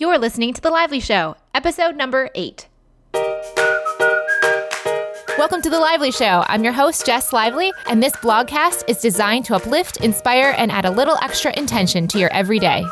You're listening to The Lively Show, episode number eight. Welcome to The Lively Show. I'm your host, Jess Lively, and this blogcast is designed to uplift, inspire, and add a little extra intention to your everyday.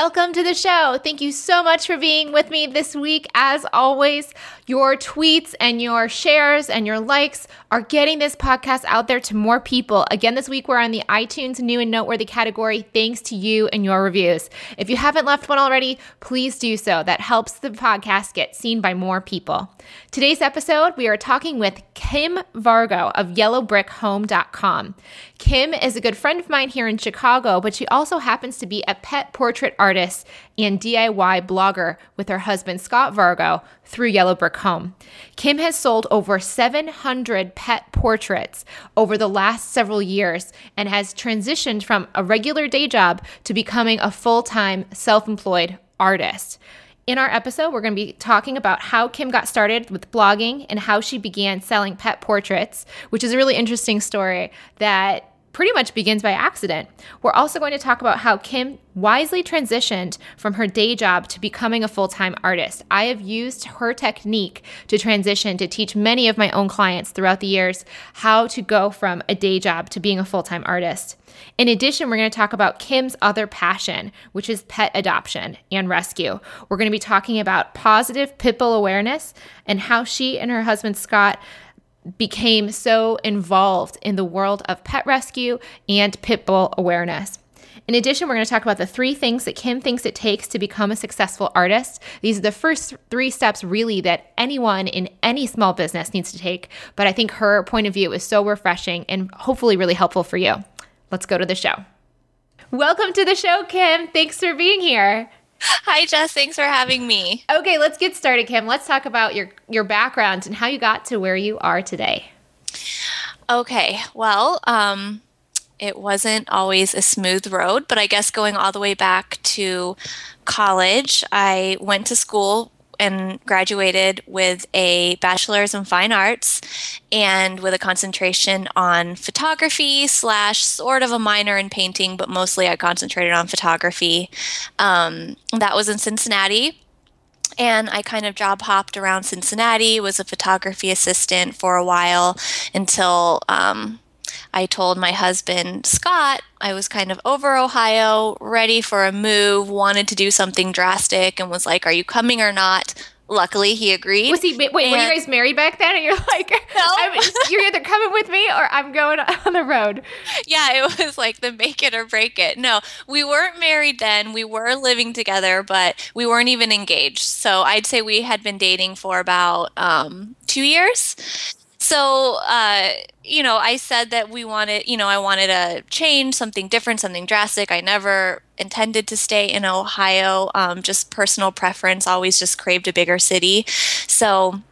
Welcome to the show. Thank you so much for being with me this week. As always, your tweets and your shares and your likes are getting this podcast out there to more people. Again, this week we're on the iTunes new and noteworthy category thanks to you and your reviews. If you haven't left one already, please do so. That helps the podcast get seen by more people. Today's episode, we are talking with Kim Vargo of yellowbrickhome.com. Kim is a good friend of mine here in Chicago, but she also happens to be a pet portrait artist and DIY blogger with her husband Scott Vargo through Yellow Brick Home. Kim has sold over 700 pet portraits over the last several years and has transitioned from a regular day job to becoming a full time self employed artist. In our episode, we're going to be talking about how Kim got started with blogging and how she began selling pet portraits, which is a really interesting story that pretty much begins by accident. We're also going to talk about how Kim wisely transitioned from her day job to becoming a full time artist. I have used her technique to transition to teach many of my own clients throughout the years how to go from a day job to being a full time artist. In addition, we're going to talk about Kim's other passion, which is pet adoption and rescue. We're going to be talking about positive pit bull awareness and how she and her husband Scott became so involved in the world of pet rescue and pit bull awareness. In addition, we're going to talk about the three things that Kim thinks it takes to become a successful artist. These are the first three steps, really, that anyone in any small business needs to take. But I think her point of view is so refreshing and hopefully really helpful for you. Let's go to the show. Welcome to the show, Kim. Thanks for being here. Hi, Jess. Thanks for having me. Okay, let's get started, Kim. Let's talk about your your background and how you got to where you are today. Okay, well, um, it wasn't always a smooth road, but I guess going all the way back to college, I went to school and graduated with a bachelor's in fine arts and with a concentration on photography slash sort of a minor in painting but mostly i concentrated on photography. Um, that was in cincinnati. And I kind of job hopped around Cincinnati, was a photography assistant for a while until um, I told my husband, Scott, I was kind of over Ohio, ready for a move, wanted to do something drastic, and was like, Are you coming or not? Luckily, he agreed. Was he? Wait, were you guys married back then? And you're like, no. you're either coming with me or I'm going on the road. Yeah, it was like the make it or break it. No, we weren't married then. We were living together, but we weren't even engaged. So I'd say we had been dating for about um, two years. So, uh, you know, I said that we wanted, you know, I wanted a change, something different, something drastic. I never intended to stay in Ohio, um, just personal preference, always just craved a bigger city. So,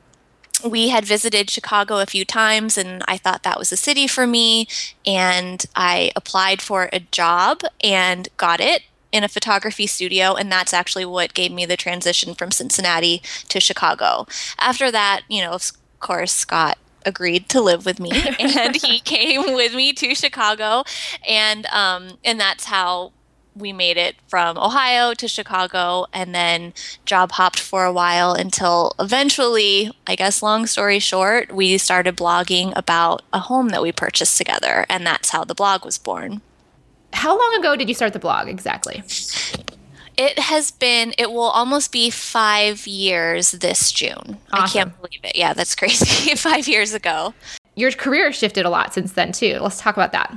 we had visited Chicago a few times, and I thought that was a city for me. And I applied for a job and got it in a photography studio, and that's actually what gave me the transition from Cincinnati to Chicago. After that, you know, of course, Scott agreed to live with me, and he came with me to Chicago, and um, and that's how we made it from Ohio to Chicago and then job hopped for a while until eventually, I guess, long story short, we started blogging about a home that we purchased together. And that's how the blog was born. How long ago did you start the blog exactly? It has been, it will almost be five years this June. Awesome. I can't believe it. Yeah, that's crazy. five years ago. Your career shifted a lot since then, too. Let's talk about that.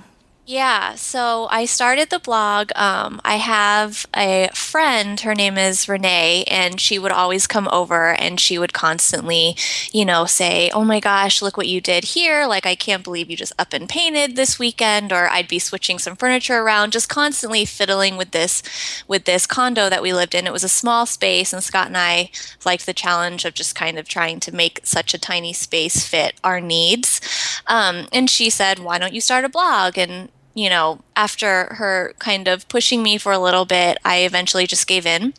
Yeah, so I started the blog. Um, I have a friend, her name is Renee, and she would always come over and she would constantly, you know, say, Oh my gosh, look what you did here. Like, I can't believe you just up and painted this weekend. Or I'd be switching some furniture around, just constantly fiddling with this, with this condo that we lived in. It was a small space, and Scott and I liked the challenge of just kind of trying to make such a tiny space fit our needs. Um, and she said, Why don't you start a blog? And you know, after her kind of pushing me for a little bit, I eventually just gave in,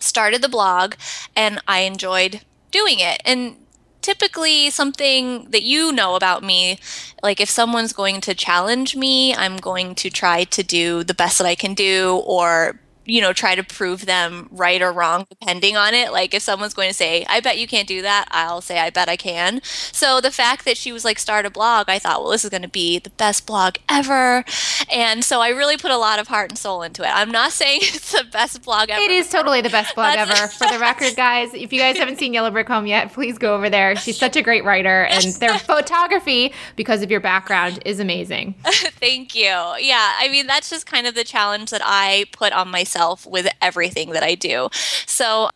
started the blog, and I enjoyed doing it. And typically something that you know about me like if someone's going to challenge me i'm going to try to do the best that i can do or you know, try to prove them right or wrong depending on it. Like if someone's going to say, I bet you can't do that, I'll say, I bet I can. So the fact that she was like, start a blog, I thought, well, this is going to be the best blog ever. And so I really put a lot of heart and soul into it. I'm not saying it's the best blog ever. It is totally the best blog ever. For the record, guys, if you guys haven't seen Yellow Brick Home yet, please go over there. She's such a great writer, and their photography, because of your background, is amazing. Thank you. Yeah, I mean, that's just kind of the challenge that I put on myself myself with everything that I do. So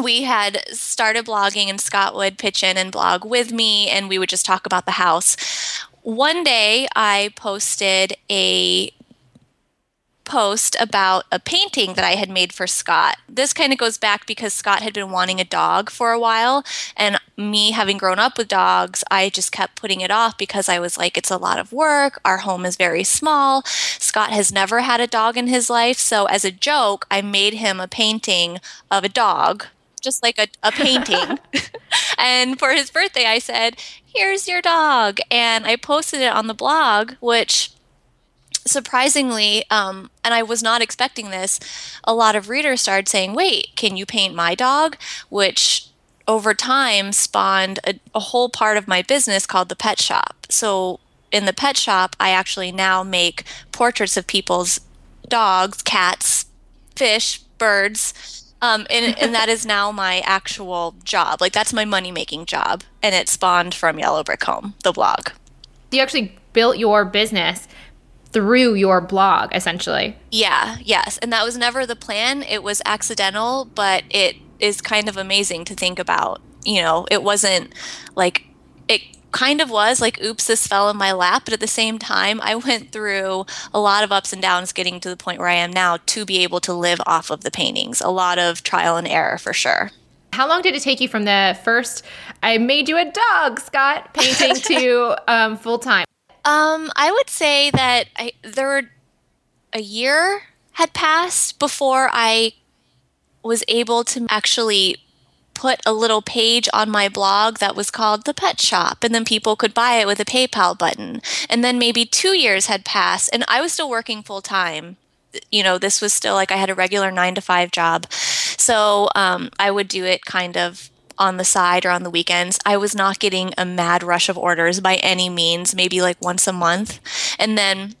we had started blogging and Scott would pitch in and blog with me and we would just talk about the house. One day I posted a post about a painting that I had made for Scott. This kind of goes back because Scott had been wanting a dog for a while, and me having grown up with dogs, I just kept putting it off because I was like, it's a lot of work. Our home is very small. Scott has never had a dog in his life. So, as a joke, I made him a painting of a dog, just like a, a painting. and for his birthday, I said, Here's your dog. And I posted it on the blog, which surprisingly, um, and I was not expecting this, a lot of readers started saying, Wait, can you paint my dog? Which over time spawned a, a whole part of my business called the pet shop. So in the pet shop, I actually now make portraits of people's dogs, cats, fish, birds. Um, and, and that is now my actual job. Like that's my money making job. And it spawned from Yellow Brick Home, the blog. You actually built your business through your blog essentially. Yeah, yes. And that was never the plan. It was accidental, but it is kind of amazing to think about. You know, it wasn't like it kind of was like oops this fell in my lap but at the same time i went through a lot of ups and downs getting to the point where i am now to be able to live off of the paintings a lot of trial and error for sure how long did it take you from the first i made you a dog scott painting to um, full time um, I would say that I, there were a year had passed before I was able to actually put a little page on my blog that was called the pet shop and then people could buy it with a PayPal button. And then maybe 2 years had passed and I was still working full time. You know, this was still like I had a regular 9 to 5 job. So, um, I would do it kind of on the side or on the weekends. I was not getting a mad rush of orders by any means, maybe like once a month. And then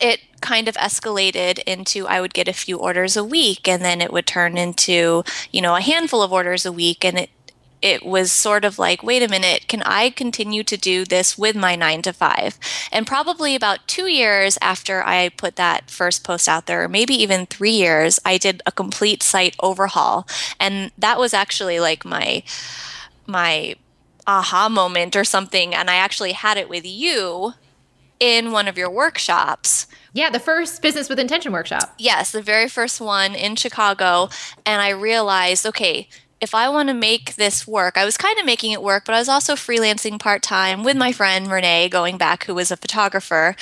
it kind of escalated into I would get a few orders a week and then it would turn into, you know, a handful of orders a week and it it was sort of like, wait a minute, can I continue to do this with my nine to five? And probably about two years after I put that first post out there, or maybe even three years, I did a complete site overhaul. And that was actually like my, my, aha moment or something and I actually had it with you in one of your workshops. Yeah, the first Business with Intention workshop. Yes, the very first one in Chicago. And I realized, okay, if I want to make this work, I was kind of making it work, but I was also freelancing part time with my friend Renee, going back, who was a photographer.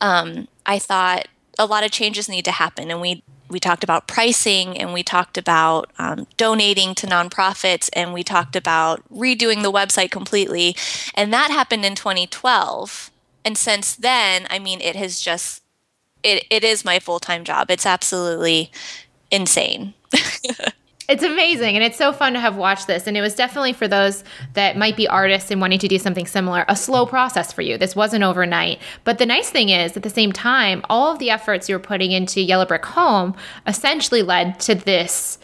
Um, I thought a lot of changes need to happen, and we we talked about pricing, and we talked about um, donating to nonprofits, and we talked about redoing the website completely, and that happened in 2012. And since then, I mean, it has just it it is my full time job. It's absolutely insane. It's amazing. And it's so fun to have watched this. And it was definitely for those that might be artists and wanting to do something similar, a slow process for you. This wasn't overnight. But the nice thing is, at the same time, all of the efforts you were putting into Yellow Brick Home essentially led to this.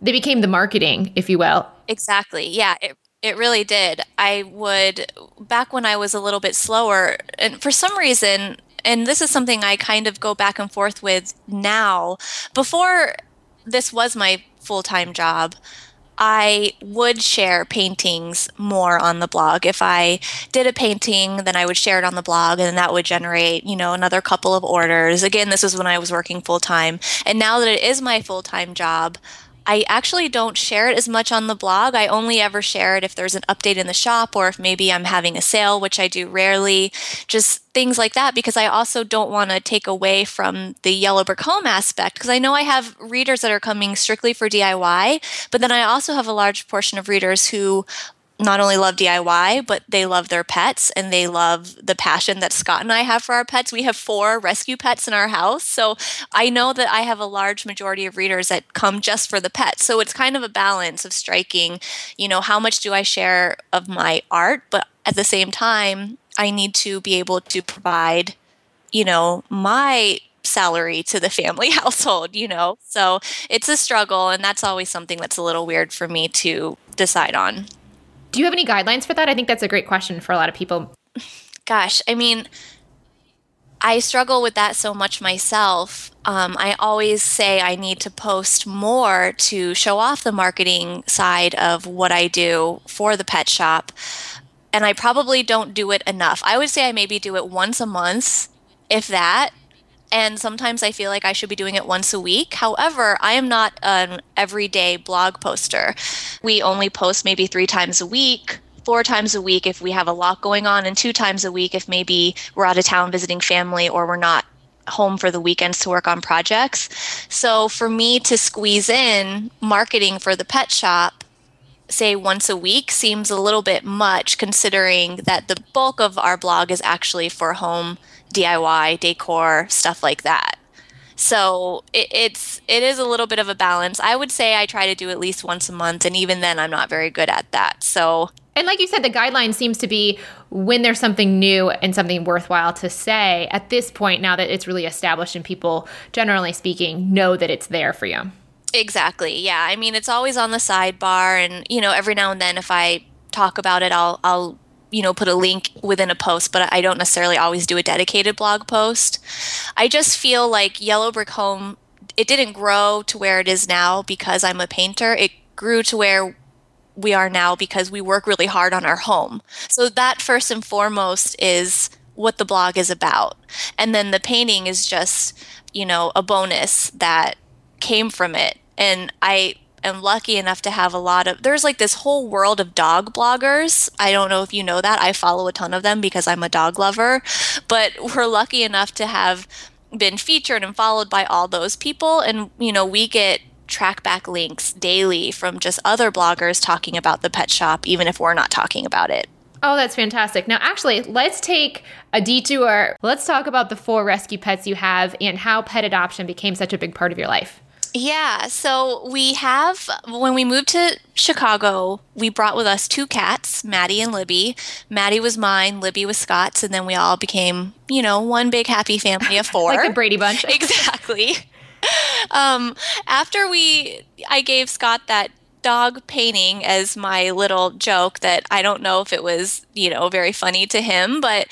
They became the marketing, if you will. Exactly. Yeah. It, it really did. I would, back when I was a little bit slower, and for some reason, and this is something I kind of go back and forth with now, before this was my full time job, I would share paintings more on the blog. If I did a painting, then I would share it on the blog and that would generate, you know, another couple of orders. Again, this was when I was working full time. And now that it is my full time job, I actually don't share it as much on the blog. I only ever share it if there's an update in the shop or if maybe I'm having a sale, which I do rarely. Just things like that because I also don't want to take away from the yellow brick home aspect because I know I have readers that are coming strictly for DIY, but then I also have a large portion of readers who not only love DIY, but they love their pets and they love the passion that Scott and I have for our pets. We have four rescue pets in our house. So I know that I have a large majority of readers that come just for the pets. So it's kind of a balance of striking, you know, how much do I share of my art, but at the same time, I need to be able to provide, you know, my salary to the family household, you know? So it's a struggle. And that's always something that's a little weird for me to decide on. Do you have any guidelines for that? I think that's a great question for a lot of people. Gosh, I mean, I struggle with that so much myself. Um, I always say I need to post more to show off the marketing side of what I do for the pet shop. And I probably don't do it enough. I would say I maybe do it once a month, if that. And sometimes I feel like I should be doing it once a week. However, I am not an everyday blog poster. We only post maybe three times a week four times a week if we have a lot going on, and two times a week if maybe we're out of town visiting family or we're not home for the weekends to work on projects. So for me to squeeze in marketing for the pet shop, say once a week, seems a little bit much considering that the bulk of our blog is actually for home DIY, decor, stuff like that. So it, it's it is a little bit of a balance. I would say I try to do at least once a month, and even then, I'm not very good at that. So and like you said, the guideline seems to be when there's something new and something worthwhile to say at this point, now that it's really established and people, generally speaking, know that it's there for you. Exactly. Yeah. I mean, it's always on the sidebar. And, you know, every now and then if I talk about it, I'll, I'll, you know, put a link within a post, but I don't necessarily always do a dedicated blog post. I just feel like Yellow Brick Home, it didn't grow to where it is now because I'm a painter. It grew to where we are now because we work really hard on our home. So that first and foremost is what the blog is about. And then the painting is just, you know, a bonus that came from it. And I am lucky enough to have a lot of there's like this whole world of dog bloggers. I don't know if you know that. I follow a ton of them because I'm a dog lover, but we're lucky enough to have been featured and followed by all those people and you know, we get track back links daily from just other bloggers talking about the pet shop even if we're not talking about it. Oh, that's fantastic. Now, actually, let's take a detour. Let's talk about the four rescue pets you have and how pet adoption became such a big part of your life. Yeah, so we have, when we moved to Chicago, we brought with us two cats, Maddie and Libby. Maddie was mine, Libby was Scott's, and then we all became, you know, one big happy family of four. like the Brady Bunch. exactly. Um, after we, I gave Scott that dog painting as my little joke that I don't know if it was, you know, very funny to him, but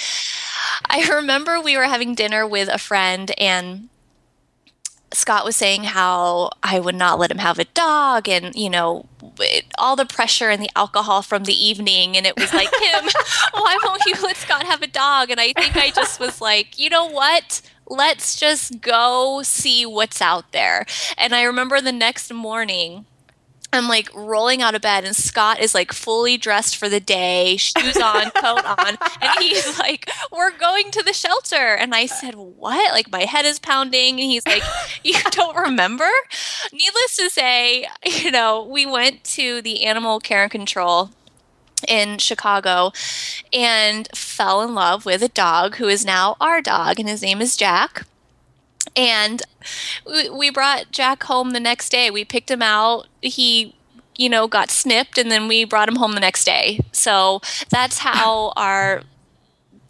I remember we were having dinner with a friend and Scott was saying how I would not let him have a dog and, you know, it, all the pressure and the alcohol from the evening. And it was like, him. why won't you let Scott have a dog? And I think I just was like, you know what? Let's just go see what's out there. And I remember the next morning, I'm like rolling out of bed, and Scott is like fully dressed for the day, shoes on, coat on, and he's like, "We're going to the shelter." And I said, "What?" Like my head is pounding, and he's like, "You don't remember?" Needless to say, you know, we went to the animal care and control in Chicago and fell in love with a dog who is now our dog, and his name is Jack. And we brought Jack home the next day. We picked him out. He, you know, got snipped, and then we brought him home the next day. So that's how our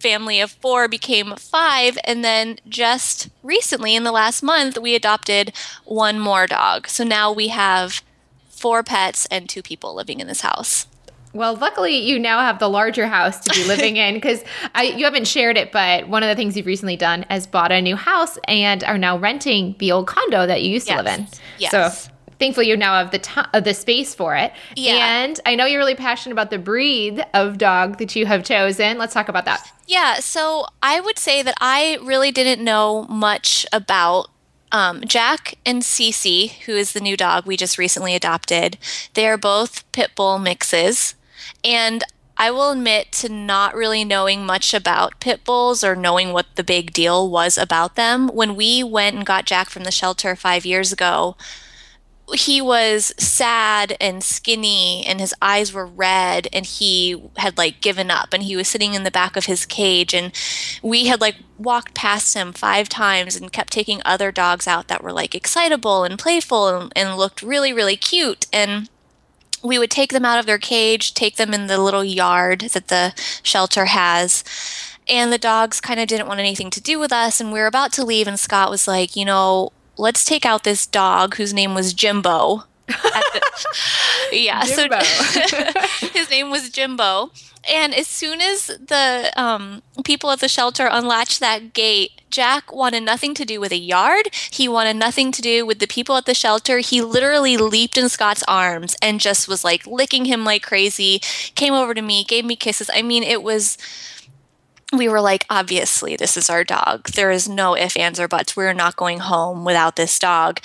family of four became five. And then just recently, in the last month, we adopted one more dog. So now we have four pets and two people living in this house. Well, luckily you now have the larger house to be living in because you haven't shared it, but one of the things you've recently done is bought a new house and are now renting the old condo that you used yes. to live in. Yes. So thankfully you now have the t- uh, the space for it. Yeah. And I know you're really passionate about the breed of dog that you have chosen. Let's talk about that. Yeah. So I would say that I really didn't know much about um, Jack and Cece, who is the new dog we just recently adopted, they are both pit bull mixes. And I will admit to not really knowing much about pit bulls or knowing what the big deal was about them. When we went and got Jack from the shelter five years ago, he was sad and skinny and his eyes were red and he had like given up and he was sitting in the back of his cage and we had like walked past him five times and kept taking other dogs out that were like excitable and playful and, and looked really really cute and we would take them out of their cage take them in the little yard that the shelter has and the dogs kind of didn't want anything to do with us and we were about to leave and scott was like you know let's take out this dog whose name was Jimbo. The, yeah, Jimbo. so his name was Jimbo. And as soon as the um, people at the shelter unlatched that gate, Jack wanted nothing to do with a yard. He wanted nothing to do with the people at the shelter. He literally leaped in Scott's arms and just was like licking him like crazy, came over to me, gave me kisses. I mean, it was we were like, obviously, this is our dog. There is no ifs, ands, or buts. We're not going home without this dog.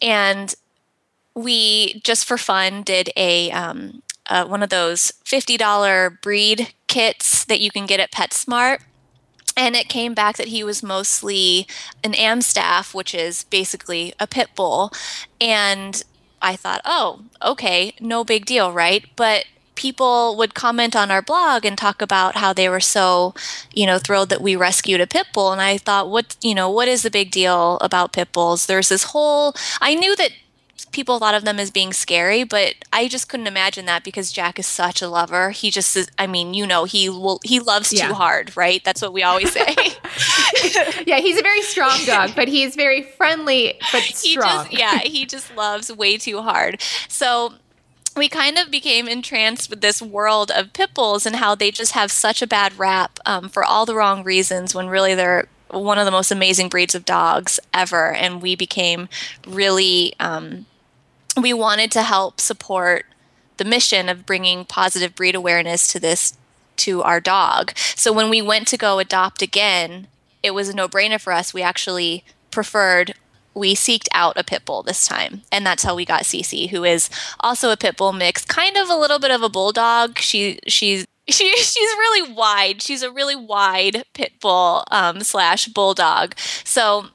And we, just for fun, did a um, uh, one of those $50 breed kits that you can get at PetSmart. And it came back that he was mostly an Amstaff, which is basically a pit bull. And I thought, oh, okay, no big deal, right? But people would comment on our blog and talk about how they were so, you know, thrilled that we rescued a pit bull. And I thought, what, you know, what is the big deal about pit bulls? There's this whole, I knew that people thought of them as being scary, but I just couldn't imagine that because Jack is such a lover. He just is, I mean, you know, he will he loves yeah. too hard, right? That's what we always say. yeah, he's a very strong dog, but he's very friendly but strong. He just, yeah, he just loves way too hard. So we kind of became entranced with this world of pit bulls and how they just have such a bad rap um, for all the wrong reasons when really they're one of the most amazing breeds of dogs ever. And we became really, um, we wanted to help support the mission of bringing positive breed awareness to this to our dog. So when we went to go adopt again, it was a no brainer for us. We actually preferred we seeked out a pit bull this time, and that's how we got Cece, who is also a pit bull mix, kind of a little bit of a bulldog. She she's she she's really wide. She's a really wide pit bull um, slash bulldog. So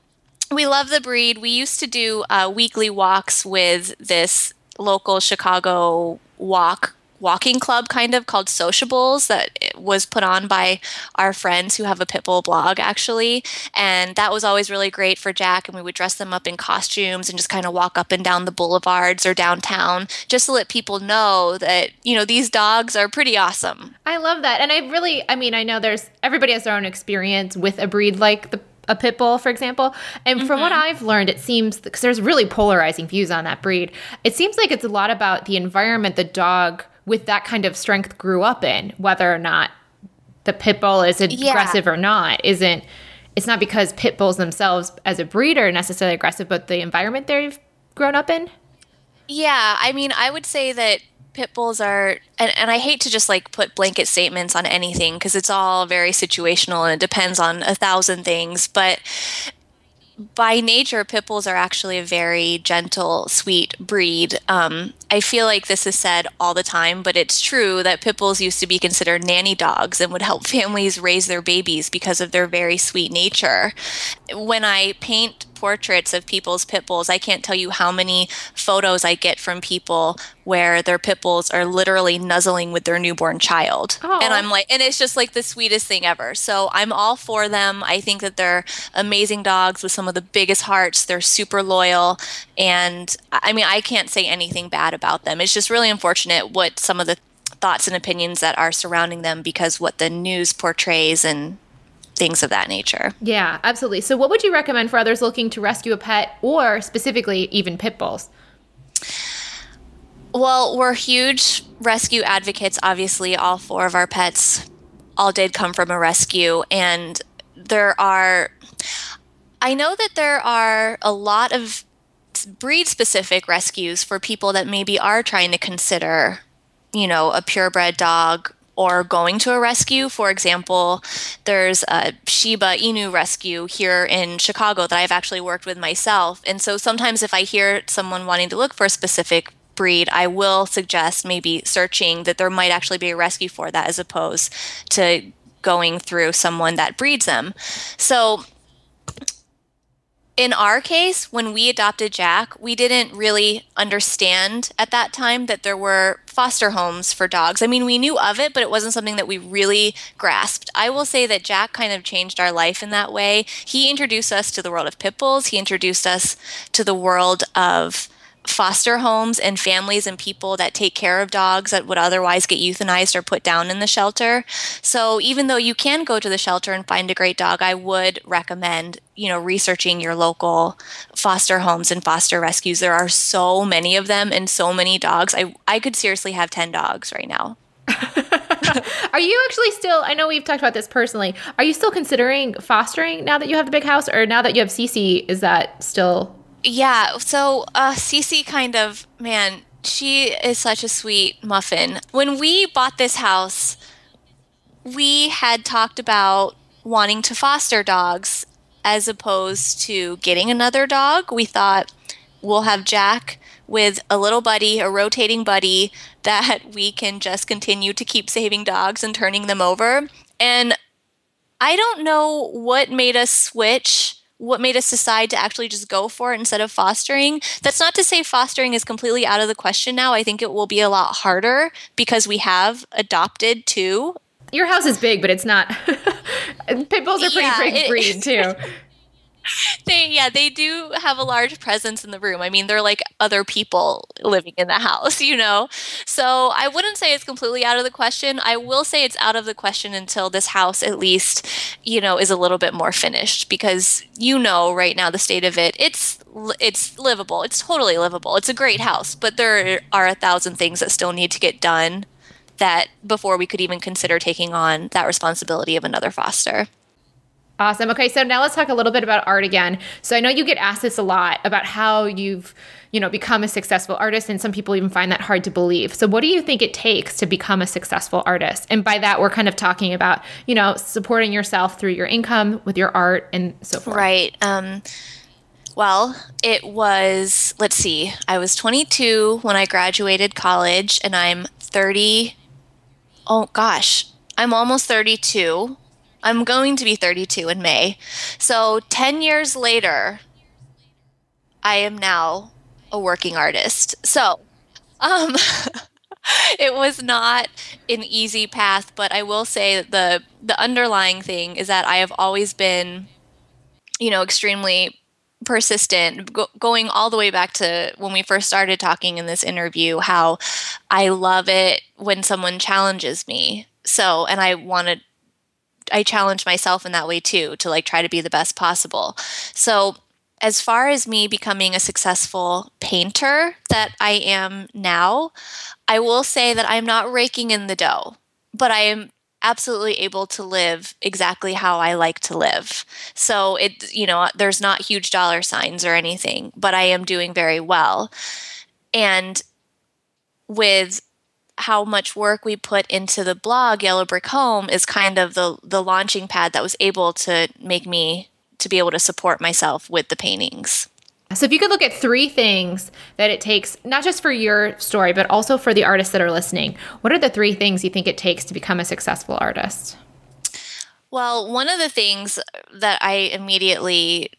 we love the breed. We used to do uh, weekly walks with this local Chicago walk walking club kind of called SociaBulls that was put on by our friends who have a pit bull blog actually. And that was always really great for Jack. And we would dress them up in costumes and just kind of walk up and down the boulevards or downtown just to let people know that, you know, these dogs are pretty awesome. I love that. And I really, I mean, I know there's everybody has their own experience with a breed like the a pit bull, for example. And mm-hmm. from what mm-hmm. I've learned, it seems because there's really polarizing views on that breed. It seems like it's a lot about the environment the dog with that kind of strength grew up in, whether or not the pit bull is aggressive yeah. or not, isn't it's not because pit bulls themselves as a breed are necessarily aggressive, but the environment they've grown up in? Yeah, I mean, I would say that pit bulls are and, and i hate to just like put blanket statements on anything because it's all very situational and it depends on a thousand things but by nature, pit bulls are actually a very gentle, sweet breed. Um, I feel like this is said all the time, but it's true that pit bulls used to be considered nanny dogs and would help families raise their babies because of their very sweet nature. When I paint portraits of people's pit bulls. I can't tell you how many photos I get from people where their pit bulls are literally nuzzling with their newborn child. Aww. And I'm like, and it's just like the sweetest thing ever. So I'm all for them. I think that they're amazing dogs with some of the biggest hearts. They're super loyal. And I mean, I can't say anything bad about them. It's just really unfortunate what some of the thoughts and opinions that are surrounding them because what the news portrays and things of that nature. Yeah, absolutely. So, what would you recommend for others looking to rescue a pet or specifically even pit bulls? Well, we're huge rescue advocates. Obviously, all four of our pets all did come from a rescue. And there are, I know that there are a lot of breed specific rescues for people that maybe are trying to consider, you know, a purebred dog or going to a rescue. For example, there's a Shiba Inu rescue here in Chicago that I've actually worked with myself. And so sometimes if I hear someone wanting to look for a specific breed, I will suggest maybe searching that there might actually be a rescue for that as opposed to going through someone that breeds them. So in our case, when we adopted Jack, we didn't really understand at that time that there were foster homes for dogs. I mean, we knew of it, but it wasn't something that we really grasped. I will say that Jack kind of changed our life in that way. He introduced us to the world of pit bulls, he introduced us to the world of foster homes and families and people that take care of dogs that would otherwise get euthanized or put down in the shelter. So even though you can go to the shelter and find a great dog, I would recommend, you know, researching your local foster homes and foster rescues. There are so many of them and so many dogs. I I could seriously have 10 dogs right now. are you actually still I know we've talked about this personally. Are you still considering fostering now that you have the big house or now that you have Cece is that still yeah, so uh, Cece kind of, man, she is such a sweet muffin. When we bought this house, we had talked about wanting to foster dogs as opposed to getting another dog. We thought we'll have Jack with a little buddy, a rotating buddy that we can just continue to keep saving dogs and turning them over. And I don't know what made us switch what made us decide to actually just go for it instead of fostering. That's not to say fostering is completely out of the question now. I think it will be a lot harder because we have adopted two. Your house is big, but it's not. Pit bulls are pretty yeah, big breed too. they yeah they do have a large presence in the room. I mean they're like other people living in the house you know? So i wouldn't say it's completely out of the question. I will say it's out of the question until this house at least you know is a little bit more finished because you know right now the state of it. It's it's livable. It's totally livable. It's a great house but there are a thousand things that still need to get done that before we could even consider taking on that responsibility of another foster Awesome. Okay, so now let's talk a little bit about art again. So I know you get asked this a lot about how you've, you know, become a successful artist and some people even find that hard to believe. So what do you think it takes to become a successful artist? And by that we're kind of talking about, you know, supporting yourself through your income with your art and so forth. Right. Um well, it was, let's see, I was 22 when I graduated college, and I'm 30. Oh gosh, I'm almost 32 I'm going to be 32 in May. So 10 years later, I am now a working artist. So, um, it was not an easy path, but I will say that the the underlying thing is that I have always been, you know, extremely persistent go- going all the way back to when we first started talking in this interview how i love it when someone challenges me so and i wanted I challenge myself in that way too to like try to be the best possible. So as far as me becoming a successful painter that I am now, I will say that I'm not raking in the dough, but I am absolutely able to live exactly how I like to live. So it you know, there's not huge dollar signs or anything, but I am doing very well. And with how much work we put into the blog Yellow Brick Home is kind of the the launching pad that was able to make me to be able to support myself with the paintings. So if you could look at three things that it takes not just for your story but also for the artists that are listening, what are the three things you think it takes to become a successful artist? Well, one of the things that I immediately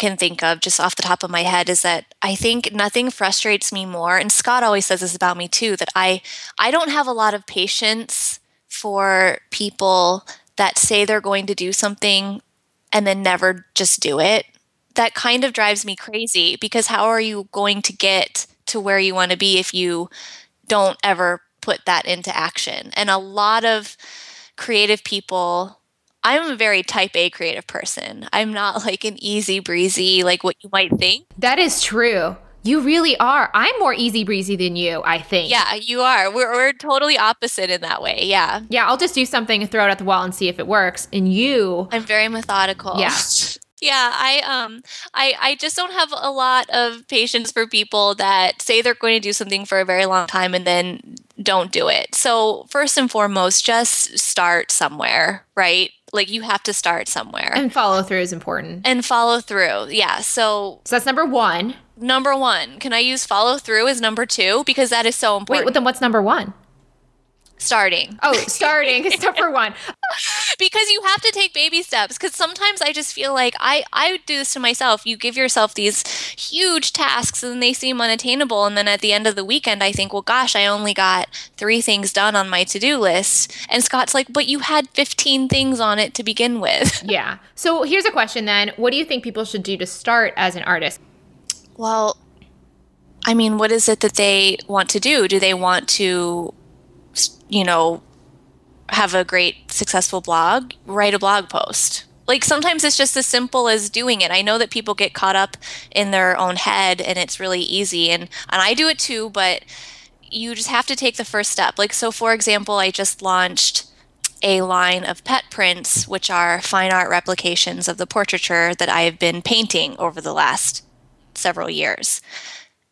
can think of just off the top of my head is that I think nothing frustrates me more and Scott always says this about me too that I I don't have a lot of patience for people that say they're going to do something and then never just do it. That kind of drives me crazy because how are you going to get to where you want to be if you don't ever put that into action? And a lot of creative people I'm a very type A creative person. I'm not like an easy breezy, like what you might think. That is true. You really are. I'm more easy breezy than you, I think. Yeah, you are. We're, we're totally opposite in that way. Yeah. Yeah, I'll just do something and throw it at the wall and see if it works. And you. I'm very methodical. Yeah. yeah i um i i just don't have a lot of patience for people that say they're going to do something for a very long time and then don't do it so first and foremost just start somewhere right like you have to start somewhere. And follow through is important. And follow through yeah. So so that's number one. number one. Can i use follow through as number two? Because that is so important. wait then what's number one starting. Oh, starting is number one. because you have to take baby steps. Because sometimes I just feel like I I do this to myself. You give yourself these huge tasks and they seem unattainable, and then at the end of the weekend, I think, well, gosh, I only got three things done on my to do list. And Scott's like, but you had fifteen things on it to begin with. Yeah. So here's a question then: What do you think people should do to start as an artist? Well, I mean, what is it that they want to do? Do they want to you know, have a great successful blog, write a blog post. Like sometimes it's just as simple as doing it. I know that people get caught up in their own head and it's really easy and and I do it too, but you just have to take the first step. Like so for example, I just launched a line of pet prints which are fine art replications of the portraiture that I have been painting over the last several years.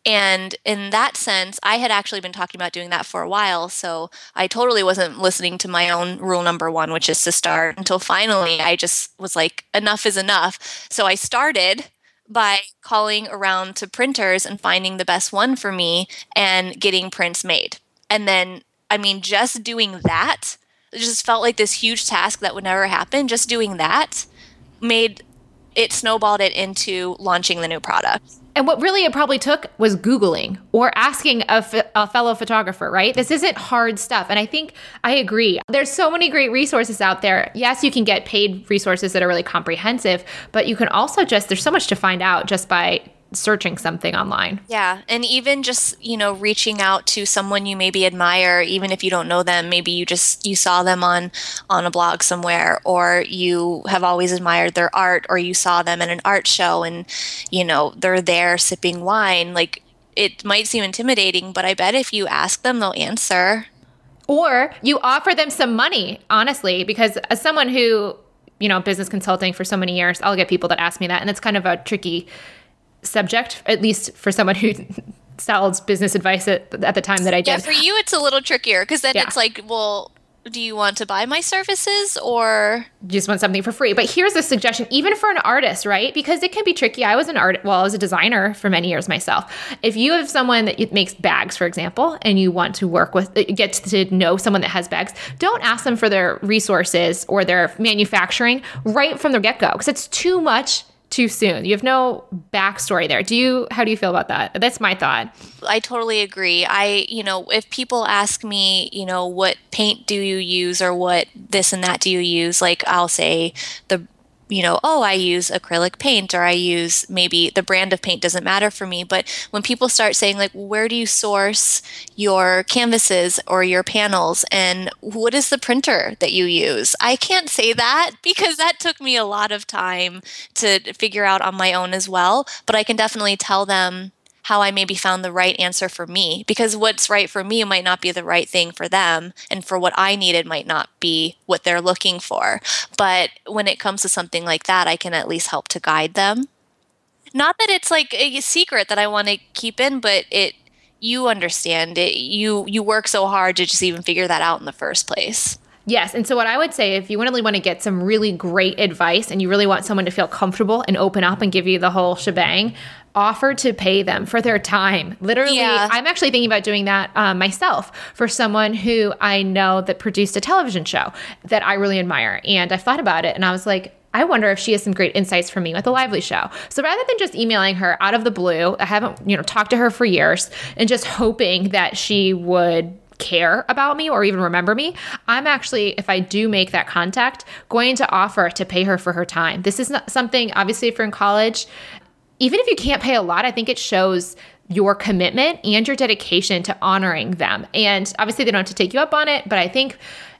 And in that sense, I had actually been talking about doing that for a while. So I totally wasn't listening to my own rule number one, which is to start until finally I just was like, enough is enough. So I started by calling around to printers and finding the best one for me and getting prints made. And then, I mean, just doing that, it just felt like this huge task that would never happen. Just doing that made it snowballed it into launching the new product. And what really it probably took was Googling or asking a, f- a fellow photographer, right? This isn't hard stuff. And I think I agree. There's so many great resources out there. Yes, you can get paid resources that are really comprehensive, but you can also just, there's so much to find out just by searching something online. Yeah, and even just, you know, reaching out to someone you maybe admire even if you don't know them, maybe you just you saw them on on a blog somewhere or you have always admired their art or you saw them at an art show and you know, they're there sipping wine, like it might seem intimidating, but I bet if you ask them, they'll answer. Or you offer them some money, honestly, because as someone who, you know, business consulting for so many years, I'll get people that ask me that. And it's kind of a tricky subject, at least for someone who sells business advice at, at the time that I did. Yeah, for you, it's a little trickier because then yeah. it's like, well, do you want to buy my services or just want something for free? But here's a suggestion, even for an artist, right? Because it can be tricky. I was an art, well, I was a designer for many years myself. If you have someone that makes bags, for example, and you want to work with, uh, get to know someone that has bags, don't ask them for their resources or their manufacturing right from the get go because it's too much too soon. You have no backstory there. Do you how do you feel about that? That's my thought. I totally agree. I, you know, if people ask me, you know, what paint do you use or what this and that do you use, like I'll say the you know, oh, I use acrylic paint or I use maybe the brand of paint doesn't matter for me. But when people start saying, like, where do you source your canvases or your panels and what is the printer that you use? I can't say that because that took me a lot of time to figure out on my own as well. But I can definitely tell them how I maybe found the right answer for me because what's right for me might not be the right thing for them and for what I needed might not be what they're looking for. But when it comes to something like that, I can at least help to guide them. Not that it's like a secret that I want to keep in, but it you understand it you you work so hard to just even figure that out in the first place. Yes. And so, what I would say, if you really want to get some really great advice and you really want someone to feel comfortable and open up and give you the whole shebang, offer to pay them for their time. Literally, yeah. I'm actually thinking about doing that um, myself for someone who I know that produced a television show that I really admire. And I thought about it and I was like, I wonder if she has some great insights for me with a lively show. So rather than just emailing her out of the blue, I haven't, you know, talked to her for years and just hoping that she would care about me or even remember me, I'm actually, if I do make that contact, going to offer to pay her for her time. This is not something, obviously, if you're in college even if you can't pay a lot, I think it shows your commitment and your dedication to honoring them. And obviously, they don't have to take you up on it, but I think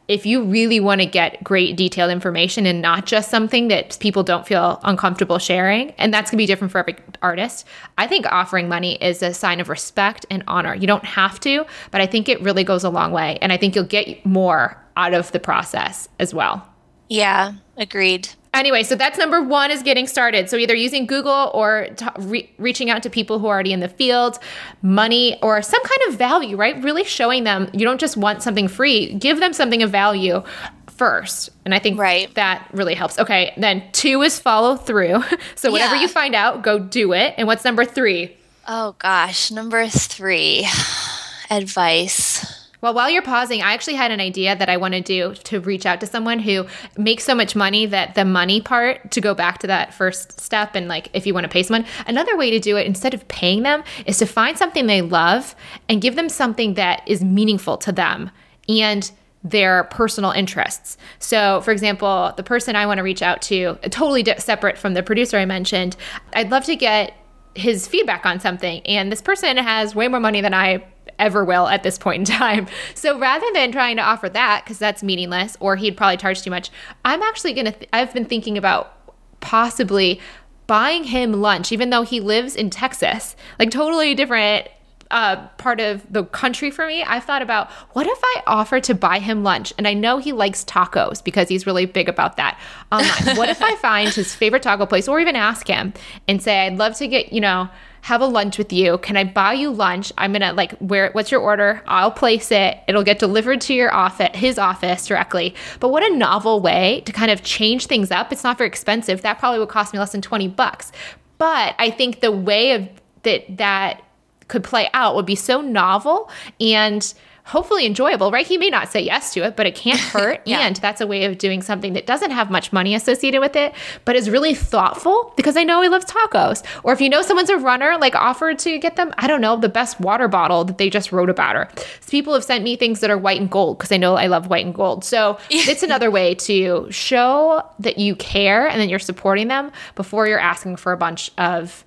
if you really want to get great detailed information and not just something that people don't feel uncomfortable sharing, and that's going to be different for every artist, I think offering money is a sign of respect and honor. You don't have to, but I think it really goes a long way. And I think you'll get more out of the process as well. Yeah, agreed. Anyway, so that's number one is getting started. So either using Google or re- reaching out to people who are already in the field, money or some kind of value, right? Really showing them you don't just want something free, give them something of value first. And I think right. that really helps. Okay, then two is follow through. so whatever yeah. you find out, go do it. And what's number three? Oh gosh, number three advice. Well, while you're pausing, I actually had an idea that I want to do to reach out to someone who makes so much money that the money part to go back to that first step and like if you want to pay someone, another way to do it instead of paying them is to find something they love and give them something that is meaningful to them and their personal interests. So, for example, the person I want to reach out to, totally separate from the producer I mentioned, I'd love to get his feedback on something. And this person has way more money than I ever will at this point in time. So rather than trying to offer that, because that's meaningless, or he'd probably charge too much, I'm actually going to, th- I've been thinking about possibly buying him lunch, even though he lives in Texas, like totally different uh, part of the country for me, I've thought about what if I offer to buy him lunch? And I know he likes tacos because he's really big about that online. what if I find his favorite taco place or even ask him and say, I'd love to get, you know, have a lunch with you. Can I buy you lunch? I'm gonna like where what's your order? I'll place it. It'll get delivered to your office, his office directly. But what a novel way to kind of change things up. It's not very expensive. That probably would cost me less than 20 bucks. But I think the way of that that could play out would be so novel and hopefully enjoyable, right? He may not say yes to it, but it can't hurt. yeah. And that's a way of doing something that doesn't have much money associated with it, but is really thoughtful because I know he loves tacos. Or if you know someone's a runner, like offer to get them, I don't know, the best water bottle that they just wrote about her. So people have sent me things that are white and gold because I know I love white and gold. So it's another way to show that you care and then you're supporting them before you're asking for a bunch of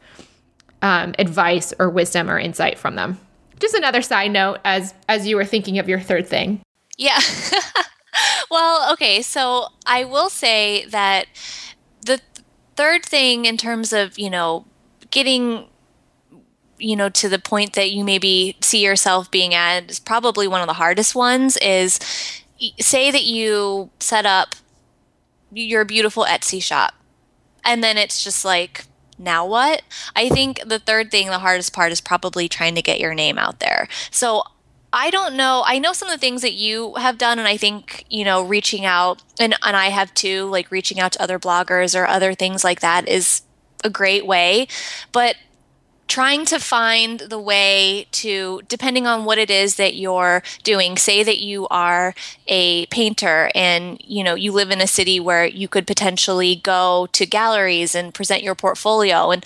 um, advice or wisdom or insight from them just another side note as as you were thinking of your third thing. Yeah. well, okay, so I will say that the th- third thing in terms of, you know, getting you know to the point that you maybe see yourself being at is probably one of the hardest ones is say that you set up your beautiful Etsy shop and then it's just like now what? I think the third thing, the hardest part is probably trying to get your name out there. So I don't know. I know some of the things that you have done, and I think, you know, reaching out, and, and I have too, like reaching out to other bloggers or other things like that is a great way. But trying to find the way to depending on what it is that you're doing say that you are a painter and you know you live in a city where you could potentially go to galleries and present your portfolio and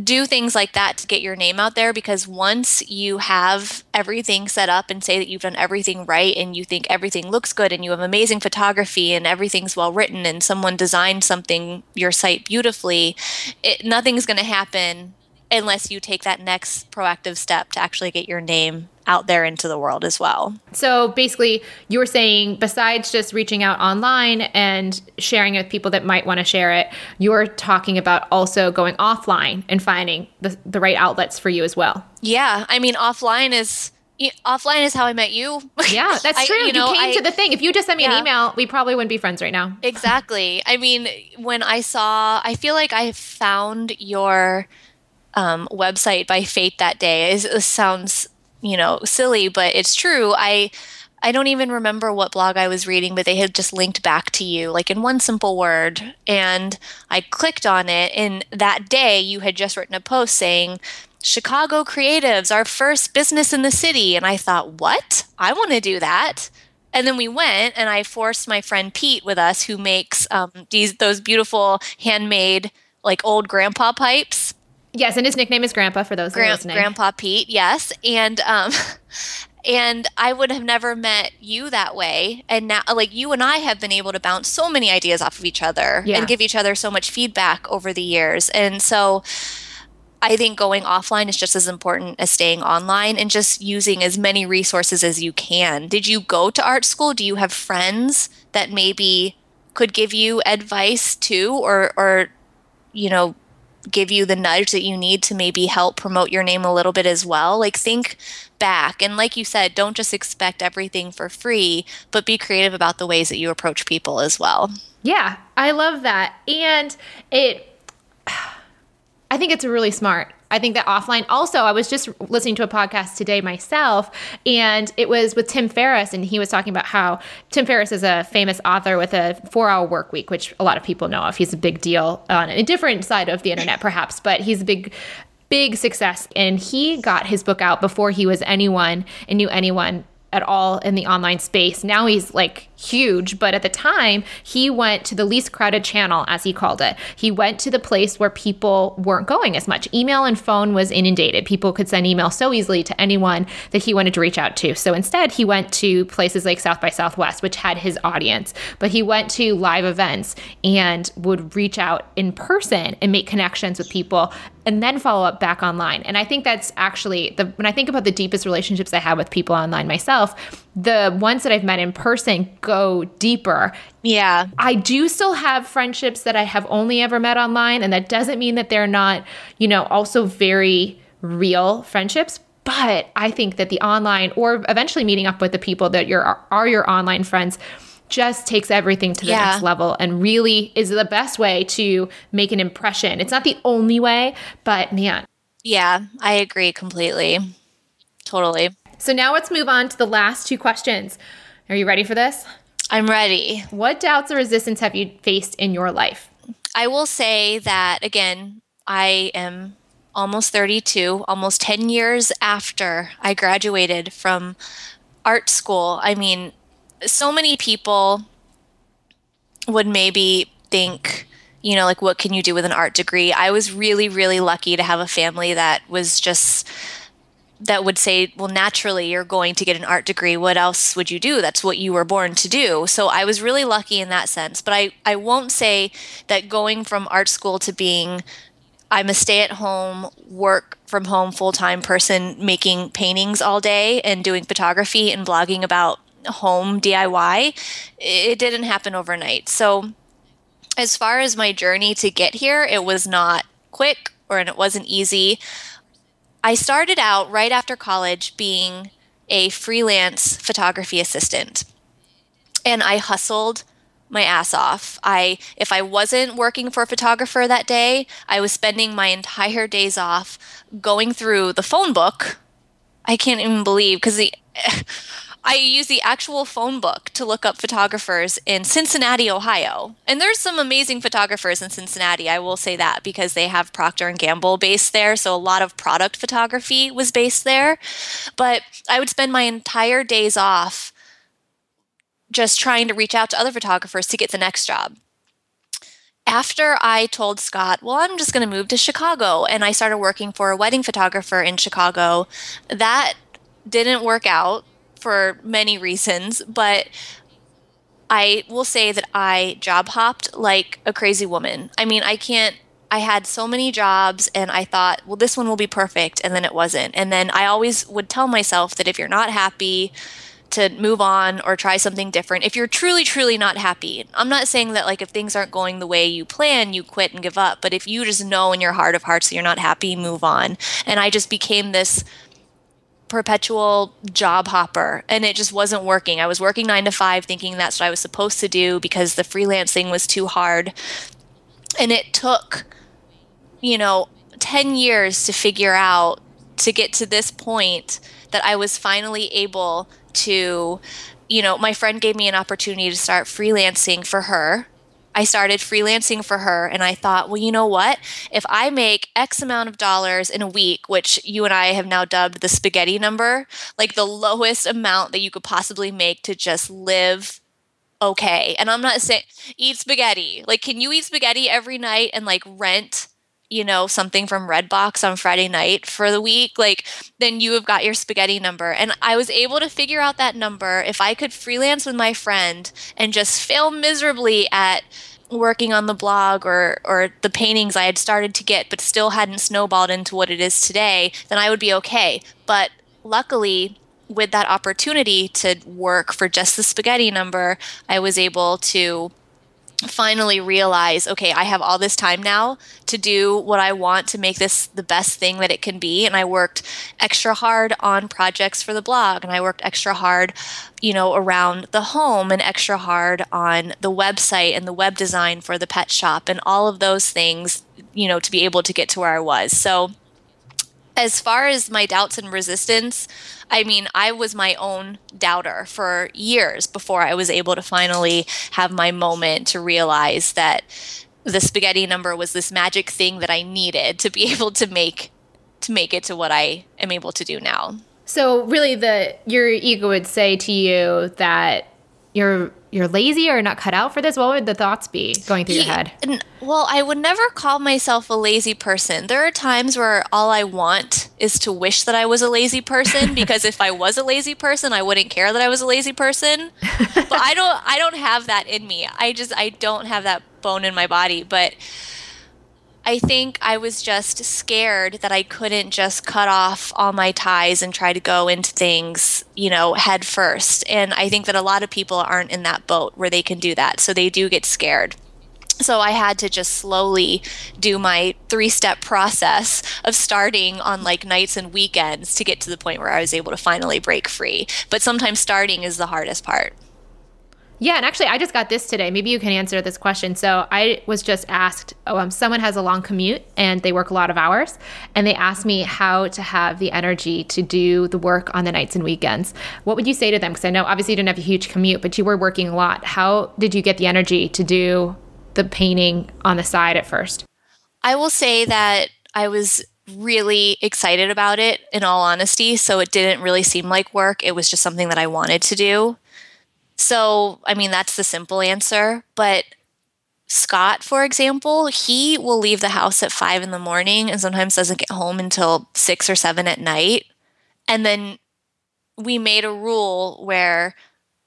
do things like that to get your name out there because once you have everything set up and say that you've done everything right and you think everything looks good and you have amazing photography and everything's well written and someone designed something your site beautifully it, nothing's going to happen unless you take that next proactive step to actually get your name out there into the world as well. So basically, you were saying besides just reaching out online and sharing it with people that might want to share it, you're talking about also going offline and finding the, the right outlets for you as well. Yeah. I mean, offline is. Offline is how I met you. Yeah, that's true. I, you, you know, came I, to the thing. If you just sent me yeah. an email, we probably wouldn't be friends right now. Exactly. I mean, when I saw, I feel like I found your um, website by fate that day. It, it sounds, you know, silly, but it's true. I I don't even remember what blog I was reading, but they had just linked back to you, like in one simple word. And I clicked on it, and that day you had just written a post saying, Chicago Creatives, our first business in the city. And I thought, what? I want to do that. And then we went, and I forced my friend Pete with us, who makes um, these those beautiful handmade like old grandpa pipes. Yes, and his nickname is Grandpa for those listening. Grandpa Pete, yes, and um, and I would have never met you that way. And now, like you and I have been able to bounce so many ideas off of each other yeah. and give each other so much feedback over the years. And so, I think going offline is just as important as staying online and just using as many resources as you can. Did you go to art school? Do you have friends that maybe could give you advice too, or or you know give you the nudge that you need to maybe help promote your name a little bit as well. Like think back and like you said, don't just expect everything for free, but be creative about the ways that you approach people as well. Yeah, I love that. And it I think it's really smart I think that offline. Also, I was just listening to a podcast today myself, and it was with Tim Ferriss, and he was talking about how Tim Ferriss is a famous author with a four-hour work week, which a lot of people know of. He's a big deal on a different side of the internet, perhaps, but he's a big big success and he got his book out before he was anyone and knew anyone at all in the online space. Now he's like huge, but at the time, he went to the least crowded channel, as he called it. He went to the place where people weren't going as much. Email and phone was inundated. People could send email so easily to anyone that he wanted to reach out to. So instead, he went to places like South by Southwest, which had his audience, but he went to live events and would reach out in person and make connections with people and then follow up back online. And I think that's actually the when I think about the deepest relationships I have with people online myself, the ones that I've met in person go deeper. Yeah. I do still have friendships that I have only ever met online and that doesn't mean that they're not, you know, also very real friendships, but I think that the online or eventually meeting up with the people that you're are your online friends just takes everything to the yeah. next level and really is the best way to make an impression. It's not the only way, but man. Yeah, I agree completely. Totally. So now let's move on to the last two questions. Are you ready for this? I'm ready. What doubts or resistance have you faced in your life? I will say that again, I am almost 32, almost 10 years after I graduated from art school. I mean, so many people would maybe think, you know, like, what can you do with an art degree? I was really, really lucky to have a family that was just that would say, well, naturally, you're going to get an art degree. What else would you do? That's what you were born to do. So I was really lucky in that sense. But I, I won't say that going from art school to being I'm a stay at home, work from home full time person making paintings all day and doing photography and blogging about home DIY, it didn't happen overnight. So, as far as my journey to get here, it was not quick or and it wasn't easy. I started out right after college being a freelance photography assistant. And I hustled my ass off. I if I wasn't working for a photographer that day, I was spending my entire days off going through the phone book. I can't even believe because the I use the actual phone book to look up photographers in Cincinnati, Ohio. And there's some amazing photographers in Cincinnati, I will say that because they have Procter and Gamble based there, so a lot of product photography was based there. But I would spend my entire days off just trying to reach out to other photographers to get the next job. After I told Scott, well, I'm just going to move to Chicago, and I started working for a wedding photographer in Chicago, that didn't work out for many reasons, but I will say that I job hopped like a crazy woman. I mean, I can't I had so many jobs and I thought, well, this one will be perfect. And then it wasn't. And then I always would tell myself that if you're not happy, to move on or try something different. If you're truly, truly not happy, I'm not saying that like if things aren't going the way you plan, you quit and give up. But if you just know in your heart of hearts that you're not happy, move on. And I just became this perpetual job hopper and it just wasn't working. I was working nine to five thinking that's what I was supposed to do because the freelancing was too hard. And it took, you know, 10 years to figure out to get to this point that I was finally able to, you know, my friend gave me an opportunity to start freelancing for her I started freelancing for her and I thought, well, you know what? If I make X amount of dollars in a week, which you and I have now dubbed the spaghetti number, like the lowest amount that you could possibly make to just live okay. And I'm not saying eat spaghetti. Like, can you eat spaghetti every night and like rent you know, something from Redbox on Friday night for the week, like then you have got your spaghetti number. And I was able to figure out that number if I could freelance with my friend and just fail miserably at working on the blog or or the paintings I had started to get but still hadn't snowballed into what it is today, then I would be okay. But luckily with that opportunity to work for just the spaghetti number, I was able to finally realize okay i have all this time now to do what i want to make this the best thing that it can be. And i worked extra hard on projects for the blog and i worked extra hard you know around the home and extra hard on the website and the web design for the pet shop and all of those things you know to be able to get to where i was. So as far as my doubts and resistance, I mean, I was my own doubter for years before I was able to finally have my moment to realize that the spaghetti number was this magic thing that I needed to be able to make to make it to what I am able to do now. So really the your ego would say to you that you're you're lazy or not cut out for this? What would the thoughts be going through your head? Well, I would never call myself a lazy person. There are times where all I want is to wish that I was a lazy person because if I was a lazy person, I wouldn't care that I was a lazy person. but I don't I don't have that in me. I just I don't have that bone in my body, but I think I was just scared that I couldn't just cut off all my ties and try to go into things, you know, head first. And I think that a lot of people aren't in that boat where they can do that. So they do get scared. So I had to just slowly do my three step process of starting on like nights and weekends to get to the point where I was able to finally break free. But sometimes starting is the hardest part. Yeah, and actually, I just got this today. Maybe you can answer this question. So I was just asked, oh, um, someone has a long commute and they work a lot of hours, and they asked me how to have the energy to do the work on the nights and weekends. What would you say to them? Because I know obviously you didn't have a huge commute, but you were working a lot. How did you get the energy to do the painting on the side at first? I will say that I was really excited about it in all honesty. So it didn't really seem like work. It was just something that I wanted to do. So, I mean, that's the simple answer. But Scott, for example, he will leave the house at five in the morning and sometimes doesn't get home until six or seven at night. And then we made a rule where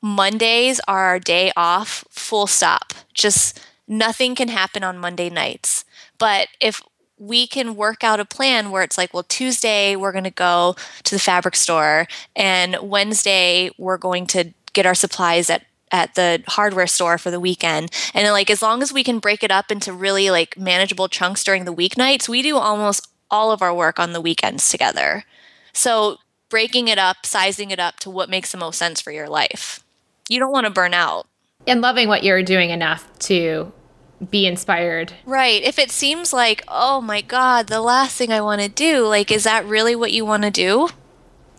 Mondays are our day off, full stop. Just nothing can happen on Monday nights. But if we can work out a plan where it's like, well, Tuesday we're going to go to the fabric store, and Wednesday we're going to get our supplies at at the hardware store for the weekend. And like as long as we can break it up into really like manageable chunks during the weeknights, we do almost all of our work on the weekends together. So breaking it up, sizing it up to what makes the most sense for your life. You don't want to burn out. And loving what you're doing enough to be inspired. Right. If it seems like, oh my God, the last thing I want to do, like, is that really what you want to do?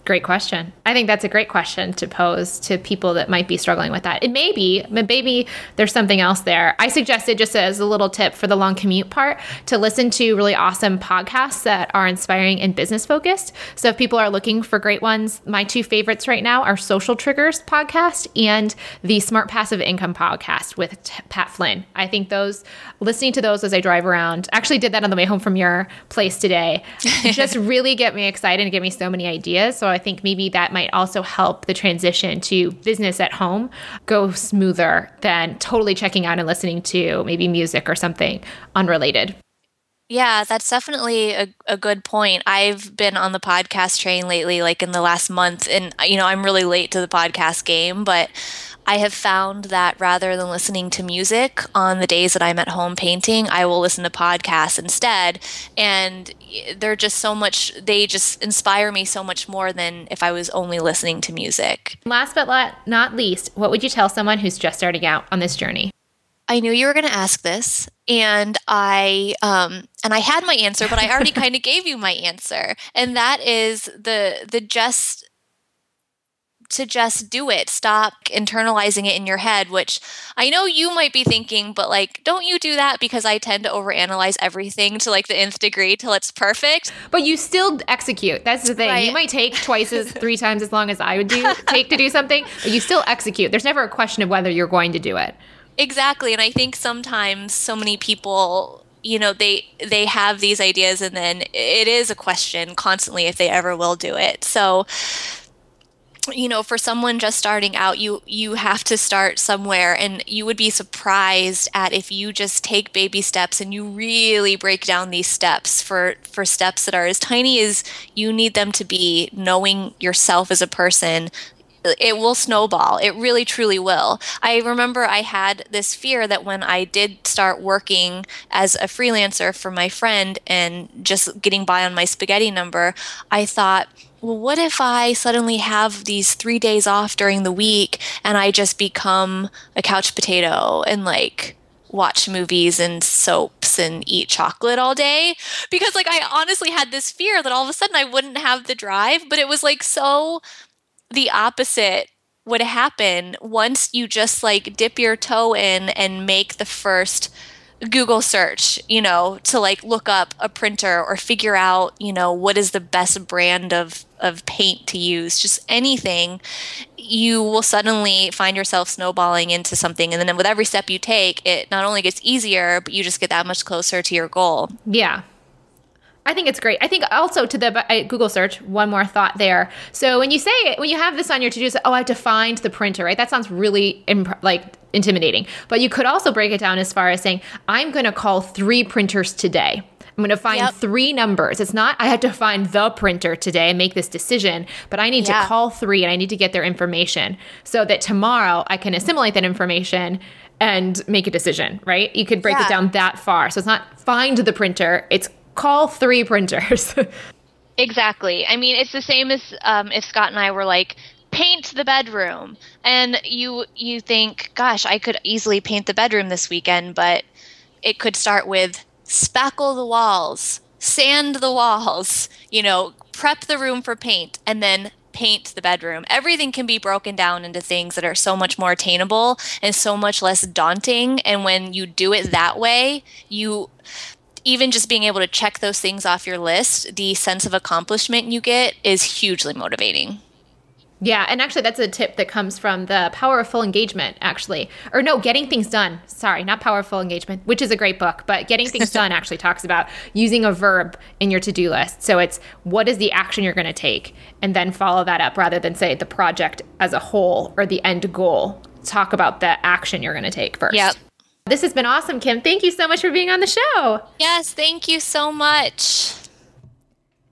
Great question. I think that's a great question to pose to people that might be struggling with that. It may be, but maybe there's something else there. I suggested just as a little tip for the long commute part to listen to really awesome podcasts that are inspiring and business focused. So if people are looking for great ones, my two favorites right now are Social Triggers podcast and the Smart Passive Income podcast with T- Pat Flynn. I think those listening to those as I drive around, actually did that on the way home from your place today, just really get me excited and give me so many ideas. So I think maybe that might also help the transition to business at home go smoother than totally checking out and listening to maybe music or something unrelated. Yeah, that's definitely a, a good point. I've been on the podcast train lately, like in the last month, and you know, I'm really late to the podcast game, but I have found that rather than listening to music on the days that I'm at home painting, I will listen to podcasts instead. And they're just so much, they just inspire me so much more than if I was only listening to music. Last but not least, what would you tell someone who's just starting out on this journey? I knew you were going to ask this, and I um, and I had my answer, but I already kind of gave you my answer, and that is the the just to just do it. Stop internalizing it in your head, which I know you might be thinking, but like, don't you do that because I tend to overanalyze everything to like the nth degree till it's perfect. But you still execute. That's the thing. Right. You might take twice as three times as long as I would do take to do something, but you still execute. There's never a question of whether you're going to do it. Exactly. And I think sometimes so many people you know they they have these ideas and then it is a question constantly if they ever will do it so you know for someone just starting out you you have to start somewhere and you would be surprised at if you just take baby steps and you really break down these steps for for steps that are as tiny as you need them to be knowing yourself as a person it will snowball. It really truly will. I remember I had this fear that when I did start working as a freelancer for my friend and just getting by on my spaghetti number, I thought, well, what if I suddenly have these three days off during the week and I just become a couch potato and like watch movies and soaps and eat chocolate all day? Because like I honestly had this fear that all of a sudden I wouldn't have the drive, but it was like so the opposite would happen once you just like dip your toe in and make the first Google search, you know, to like look up a printer or figure out, you know, what is the best brand of of paint to use, just anything, you will suddenly find yourself snowballing into something and then with every step you take, it not only gets easier, but you just get that much closer to your goal. Yeah. I think it's great. I think also to the Google search, one more thought there. So when you say when you have this on your to do list, oh, I have to find the printer, right? That sounds really imp- like intimidating. But you could also break it down as far as saying, I'm going to call three printers today. I'm going to find yep. three numbers. It's not I have to find the printer today and make this decision, but I need yeah. to call three and I need to get their information so that tomorrow I can assimilate that information and make a decision, right? You could break yeah. it down that far. So it's not find the printer, it's call three printers. exactly. I mean, it's the same as um, if Scott and I were like, paint the bedroom and you you think gosh i could easily paint the bedroom this weekend but it could start with spackle the walls sand the walls you know prep the room for paint and then paint the bedroom everything can be broken down into things that are so much more attainable and so much less daunting and when you do it that way you even just being able to check those things off your list, the sense of accomplishment you get is hugely motivating. Yeah, and actually, that's a tip that comes from the Power of Full Engagement, actually. Or no, Getting Things Done. Sorry, not Powerful Engagement, which is a great book, but Getting Things Done actually talks about using a verb in your to do list. So it's what is the action you're going to take, and then follow that up rather than say the project as a whole or the end goal. Talk about the action you're going to take first. Yep. This has been awesome, Kim. Thank you so much for being on the show. Yes, thank you so much.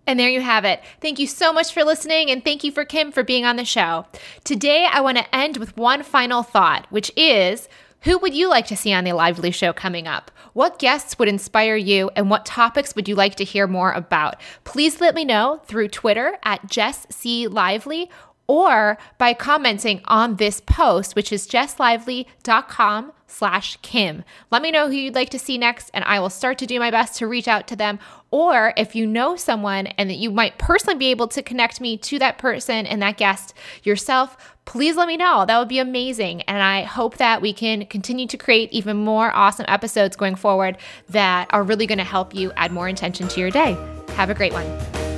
And there you have it. Thank you so much for listening, and thank you for Kim for being on the show. Today, I want to end with one final thought, which is who would you like to see on the Lively Show coming up? What guests would inspire you, and what topics would you like to hear more about? Please let me know through Twitter at Jess C. Lively or by commenting on this post, which is jesslively.com slash Kim. Let me know who you'd like to see next, and I will start to do my best to reach out to them. Or if you know someone and that you might personally be able to connect me to that person and that guest yourself, please let me know. That would be amazing. And I hope that we can continue to create even more awesome episodes going forward that are really going to help you add more intention to your day. Have a great one.